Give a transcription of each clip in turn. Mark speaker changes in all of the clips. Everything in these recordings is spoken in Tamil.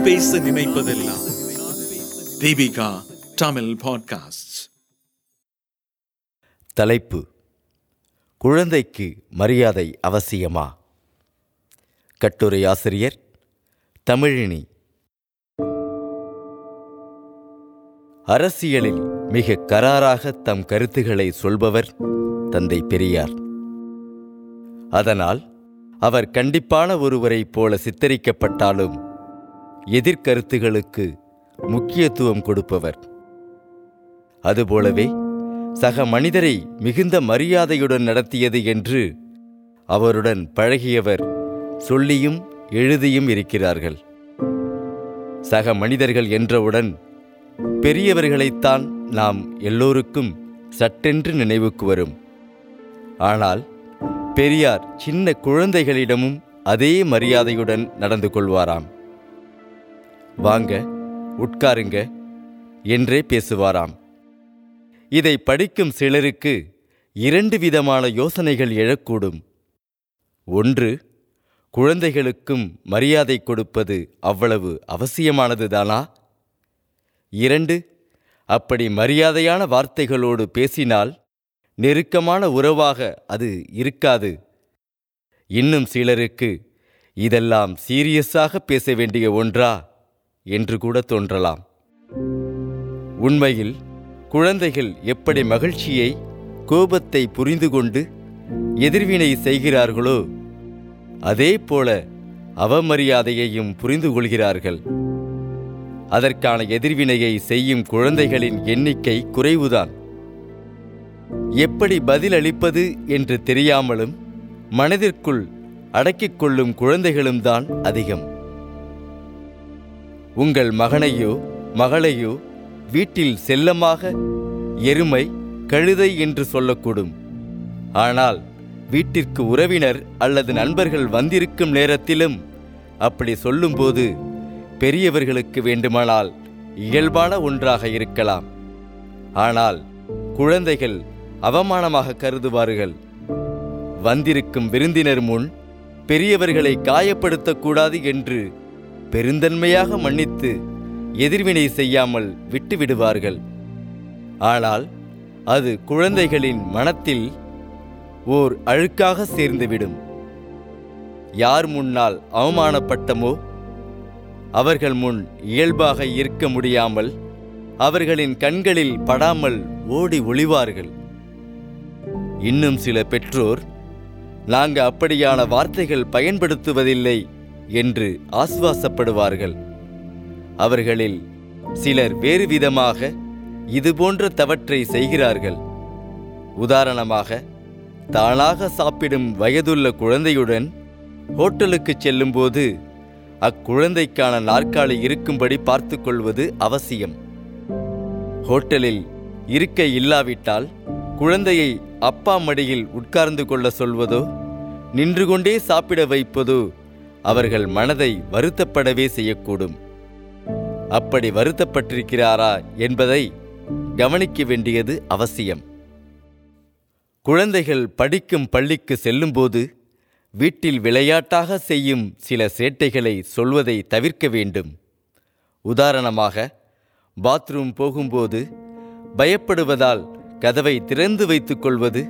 Speaker 1: நான் பேச நினைப்பதெல்லாம். தீபிகா தமிழ் பாட்காஸ்ட்
Speaker 2: தலைப்பு குழந்தைக்கு மரியாதை அவசியமா? கட்டுரை ஆசிரியர் தமிழினி. அரசியலில் மிக கராராக தம் கருத்துக்களை சொல்பவர் தந்தை பெரியார். அதனால் அவர் கண்டிப்பான ஒருவரைப் போல சித்தரிக்கப்பட்டாலும் எதிர்கருத்துகளுக்கு முக்கியத்துவம் கொடுப்பவர். அதுபோலவே சக மனிதரை மிகுந்த மரியாதையுடன் நடத்தியது என்று அவருடன் பழகியவர் சொல்லியும் எழுதியும் இருக்கிறார்கள். சக மனிதர்கள் என்றவுடன் பெரியவர்களைத்தான் நாம் எல்லோருக்கும் சட்டென்று நினைவுக்கு வரும். ஆனால் பெரியார் சின்ன குழந்தைகளிடமும் அதே மரியாதையுடன் நடந்து கொள்வாராம். வாங்க உட்காருங்க என்றே பேசுவாராம். இதை படிக்கும் சிலருக்கு இரண்டு விதமான யோசனைகள் எழக்கூடும். ஒன்று குழந்தைகளுக்கும் மரியாதை கொடுப்பது அவ்வளவு அவசியமானதுதானா? இரண்டு அப்படி மரியாதையான வார்த்தைகளோடு பேசினால் நெருக்கமான உறவாக அது இருக்காது. இன்னும் சிலருக்கு இதெல்லாம் சீரியஸாக பேச வேண்டிய ஒன்றா? என்று கூட தோன்றலாம். உண்மையில் குழந்தைகள் எப்படி மகிழ்ச்சியை கோபத்தை புரிந்து கொண்டு எதிர்வினை செய்கிறார்களோ அதே போல அவமரியாதையையும் புரிந்து கொள்கிறார்கள். அதற்கான எதிர்வினையை செய்யும் குழந்தைகளின் எண்ணிக்கை குறைவுதான். எப்படி பதிலளிப்பது என்று தெரியாமலும் மனதிற்குள் அடக்கிக் கொள்ளும் குழந்தைகளும் தான் அதிகம். உங்கள் மகனையோ மகளையோ வீட்டில் செல்லமாக எருமை கழுதை என்று சொல்லக்கூடும். ஆனால் வீட்டிற்கு உறவினர் அல்லது நண்பர்கள் வந்திருக்கும் நேரத்திலும் அப்படி சொல்லும்போது பெரியவர்களுக்கு வேண்டுமானால் இயல்பான ஒன்றாக இருக்கலாம். ஆனால் குழந்தைகள் அவமானமாக கருதுவார்கள். வந்திருக்கும் விருந்தினர் முன் பெரியவர்களை காயப்படுத்தக்கூடாது என்று பெருந்தன்மையாக மன்னித்து எதிர்வினை செய்யாமல் விட்டுவிடுவார்கள். ஆனால் அது குழந்தைகளின் மனத்தில் ஓர் அழுக்காக சேர்ந்துவிடும். யார் முன்னால் அவமானப்பட்டமோ அவர்கள் முன் இயல்பாக இருக்க முடியாமல் அவர்களின் கண்களில் படாமல் ஓடி ஒளிவார்கள். இன்னும் சில பெற்றோர் நாங்கள் அப்படியான வார்த்தைகள் பயன்படுத்துவதில்லை என்று ஆசுவாசப்படுவார்கள். அவர்களில் சிலர் வேறு விதமாக இதுபோன்ற தவற்றை செய்கிறார்கள். உதாரணமாக தானாக சாப்பிடும் வயதுள்ள குழந்தையுடன் ஹோட்டலுக்கு செல்லும்போது அக்குழந்தைக்கான நாற்காலி இருக்கும்படி பார்த்து கொள்வது அவசியம். ஹோட்டலில் இருக்க இல்லாவிட்டால் குழந்தையை அப்பா மடியில் உட்கார்ந்து கொள்ள சொல்வதோ நின்று கொண்டே சாப்பிட வைப்பதோ அவர்கள் மனதை வருத்தப்படவே செய்யக்கூடும். அப்படி வருத்தப்பட்டிருக்கிறாரா என்பதை கவனிக்க வேண்டியது அவசியம். குழந்தைகள் படிக்கும் பள்ளிக்கு செல்லும்போது வீட்டில் விளையாட்டாக செய்யும் சில சேட்டைகளை சொல்வதை தவிர்க்க வேண்டும். உதாரணமாக பாத்ரூம் போகும்போது பயப்படுவதால் கதவை திறந்து வைத்துக்கொள்வது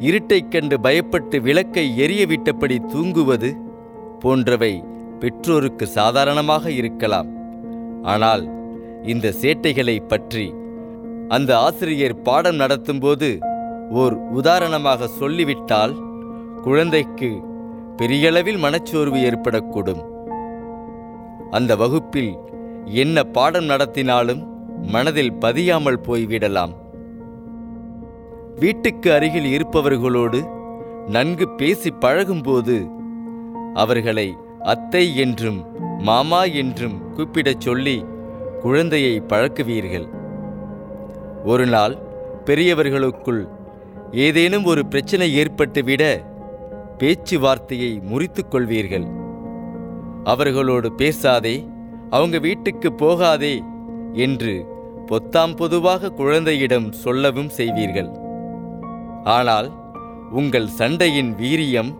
Speaker 2: இருட்டைக் கண்டு பயப்பட்டு விளக்கை எரிய விட்டபடி தூங்குவது போன்றவை பெற்றோருக்கு சாதாரணமாக இருக்கலாம். ஆனால் இந்த சேட்டைகளை பற்றி அந்த ஆசிரியர் பாடம் நடத்தும்போது ஓர் உதாரணமாக சொல்லிவிட்டால் குழந்தைக்கு பெரியளவில் மனச்சோர்வு ஏற்படக்கூடும். அந்த வகுப்பில் என்ன பாடம் நடத்தினாலும் மனதில் பதியாமல் போய்விடலாம். வீட்டுக்கு அருகில் இருப்பவர்களோடு நன்கு பேசி பழகும்போது அவர்களை அத்தை என்றும் மாமா என்றும் கூப்பிடச் சொல்லி குழந்தையை பழக்குவீர்கள். ஒரு நாள் பெரியவர்களுக்குள் ஏதேனும் ஒரு பிரச்சனை ஏற்பட்டுவிட பேச்சுவார்த்தையை முறித்துக் கொள்வீர்கள். அவர்களோடு பேசாதே அவங்க வீட்டுக்கு போகாதே என்று பொத்தாம் பொதுவாக குழந்தையிடம் சொல்லவும் செய்வீர்கள். ஆனால் உங்கள் சண்டையின் வீரியம்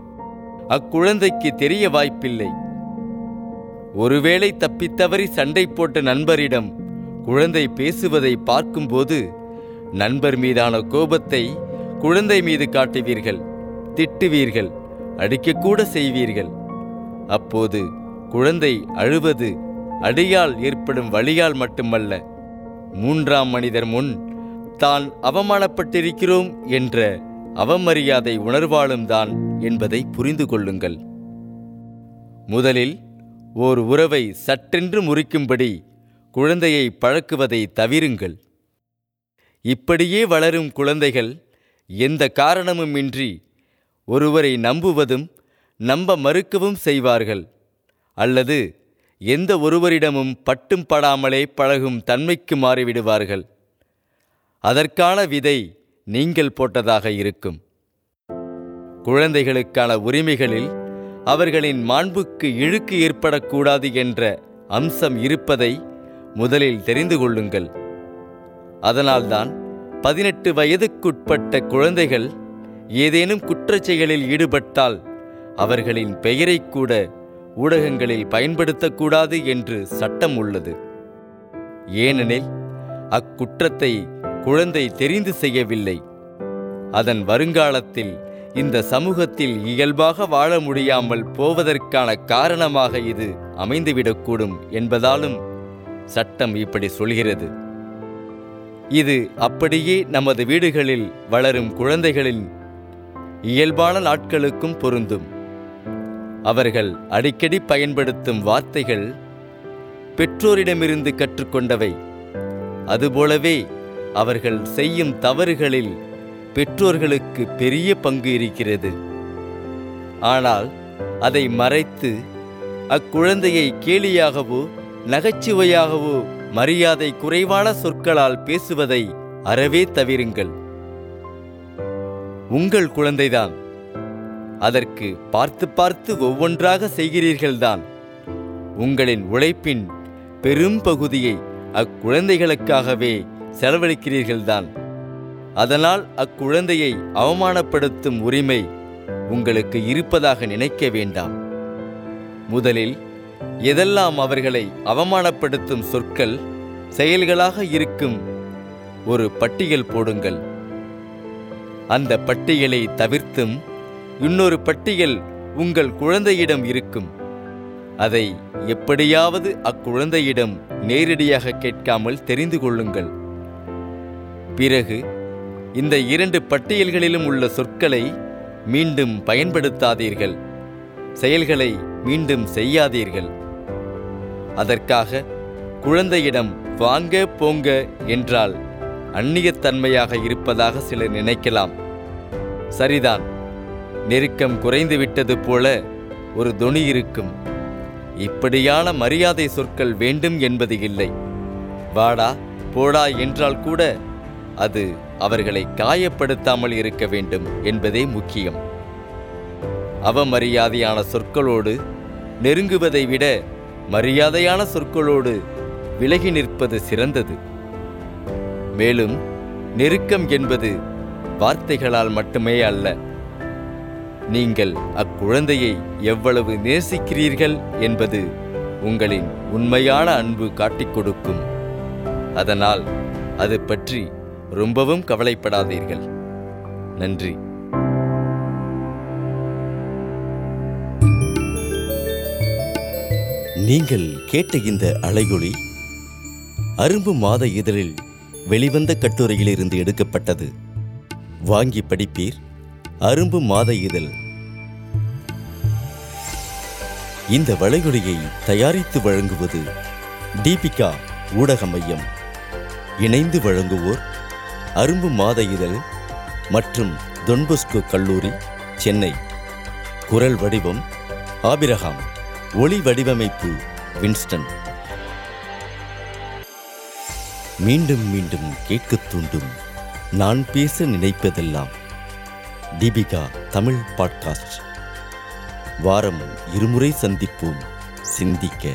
Speaker 2: அக்குழந்தைக்கு தெரிய வாய்ப்பில்லை. ஒருவேளை தப்பித்தவறி சண்டை போட்ட நண்பரிடம் குழந்தை பேசுவதை பார்க்கும்போது நண்பர் மீதான கோபத்தை குழந்தை மீது காட்டுவீர்கள் திட்டுவீர்கள் அடிக்கக்கூட செய்வீர்கள். அப்போது குழந்தை அழுவது அடியால் ஏற்படும் வழியால் மட்டுமல்ல மூன்றாம் மனிதர் முன் தான் அவமானப்பட்டிருக்கிறோம் என்ற அவமரியாதை உணர்வாலும் தான் என்பதை புரிந்து கொள்ளுங்கள். முதலில் ஓர் உறவை சற்றென்று முறிக்கும்படி குழந்தையை பழக்குவதை தவிருங்கள். இப்படியே வளரும் குழந்தைகள் எந்த காரணமுமின்றி ஒருவரை நம்புவதும் நம்ப மறுக்கவும் செய்வார்கள். அல்லது எந்த ஒருவரிடமும் பட்டும் படாமலே பழகும் தன்மைக்கு மாறிவிடுவார்கள். அதற்கான விதை நீங்கள் போட்டதாக இருக்கும். குழந்தைகளுக்கான உரிமைகளில் அவர்களின் மாண்புக்கு இழுக்கு ஏற்படக்கூடாது என்ற அம்சம் இருப்பதை முதலில் தெரிந்து கொள்ளுங்கள். அதனால்தான் பதினெட்டு வயதுக்குட்பட்ட குழந்தைகள் ஏதேனும் குற்றச் செயலில் ஈடுபட்டால் அவர்களின் பெயரை கூட ஊடகங்களில் பயன்படுத்தக்கூடாது என்று சட்டம் உள்ளது. ஏனெனில் அக்குற்றத்தை குழந்தை தெரிந்து செய்யவில்லை. அதன் வருங்காலத்தில் இந்த சமூகத்தில் இயல்பாக வாழ முடியாமல் போவதற்கான காரணமாக இது அமைந்துவிடக்கூடும் என்பதாலும் சட்டம் இப்படி சொல்கிறது. இது அப்படியே நமது வீடுகளில் வளரும் குழந்தைகளின் இயல்பான நாட்களுக்கும் பொருந்தும். அவர்கள் அடிக்கடி பயன்படுத்தும் வார்த்தைகள் பெற்றோரிடமிருந்து கற்றுக்கொண்டவை. அதுபோலவே அவர்கள் செய்யும் தவறுகளில் பெற்றோர்களுக்கு பெரிய பங்கு இருக்கிறது. ஆனால் அதை மறைத்து அக்குழந்தையை கேலியாகவோ நகைச்சுவையாகவோ மரியாதை குறைவான சொற்களால் பேசுவதை அறவே தவிருங்கள். உங்கள் குழந்தைதான். அதற்கு பார்த்து பார்த்து ஒவ்வொன்றாக செய்கிறீர்கள்தான். உங்களின் உழைப்பின் பெரும் பகுதியை அக்குழந்தைகளுக்காகவே செலவழிக்கிறீர்கள்தான். அதனால் அக்குழந்தையை அவமானப்படுத்தும் உரிமை உங்களுக்கு இருப்பதாக நினைக்க வேண்டாம். முதலில் எதெல்லாம் அவர்களை அவமானப்படுத்தும் சொற்கள் செயல்களாக இருக்கும் ஒரு பட்டியல் போடுங்கள். அந்த பட்டியலை தவிர்த்தும் இன்னொரு பட்டியல் உங்கள் குழந்தையிடம் இருக்கும். அதை எப்படியாவது அக்குழந்தையிடம் நேரடியாக கேட்காமல் தெரிந்து கொள்ளுங்கள். பிறகு இந்த இரண்டு பட்டியல்களிலும் உள்ள சொற்களை மீண்டும் பயன்படுத்தாதீர்கள். செயல்களை மீண்டும் செய்யாதீர்கள். அதற்காக குழந்தையிடம் வாங்க போங்க என்றால் அந்நியத்தன்மையாக இருப்பதாக சிலர் நினைக்கலாம். சரிதான். நெருக்கம் குறைந்து விட்டது போல ஒரு தொனி இருக்கும். இப்படியான மரியாதை சொற்கள் வேண்டும் என்பது இல்லை. வாடா போடா என்றால் கூட அது அவர்களை காயப்படுத்தாமல் இருக்க வேண்டும் என்பதே முக்கியம். அவமரியாதையான சொற்களோடு நெருங்குவதை விட மரியாதையான சொற்களோடு விலகி நிற்பது சிறந்தது. மேலும் நெருக்கம் என்பது வார்த்தைகளால் மட்டுமே அல்ல. நீங்கள் அக்குழந்தையை எவ்வளவு நேசிக்கிறீர்கள் என்பது உங்களின் உண்மையான அன்பு காட்டிக் கொடுக்கும். அதனால் அது பற்றி ரொம்பவும் கவலைப்படாதீர்கள். நன்றி. நீங்கள் கேட்ட இந்த அலையொளி அரும்பு மாத இதழில் வெளிவந்த கட்டுரையிலிருந்து எடுக்கப்பட்டது. வாங்கி படிப்பீர். அரும்பு மாத இதழ். இந்த வளைகுடையை தயாரித்து வழங்குவது தீபிகா ஊடக மையம். இணைந்து வழங்குவோர் அரும்பு மாத இதழ் மற்றும் தொன்பொஸ்கோ கல்லூரி சென்னை. குரல் வடிவம் ஆபிரகாம். ஒளி வடிவமைப்பு வின்ஸ்டன். மீண்டும் மீண்டும் கேட்கத் தூண்டும் நான் பேச நினைப்பதெல்லாம். தீபிகா தமிழ் பாட்காஸ்ட். வாரம் இருமுறை சந்திப்போம். சிந்திக்க.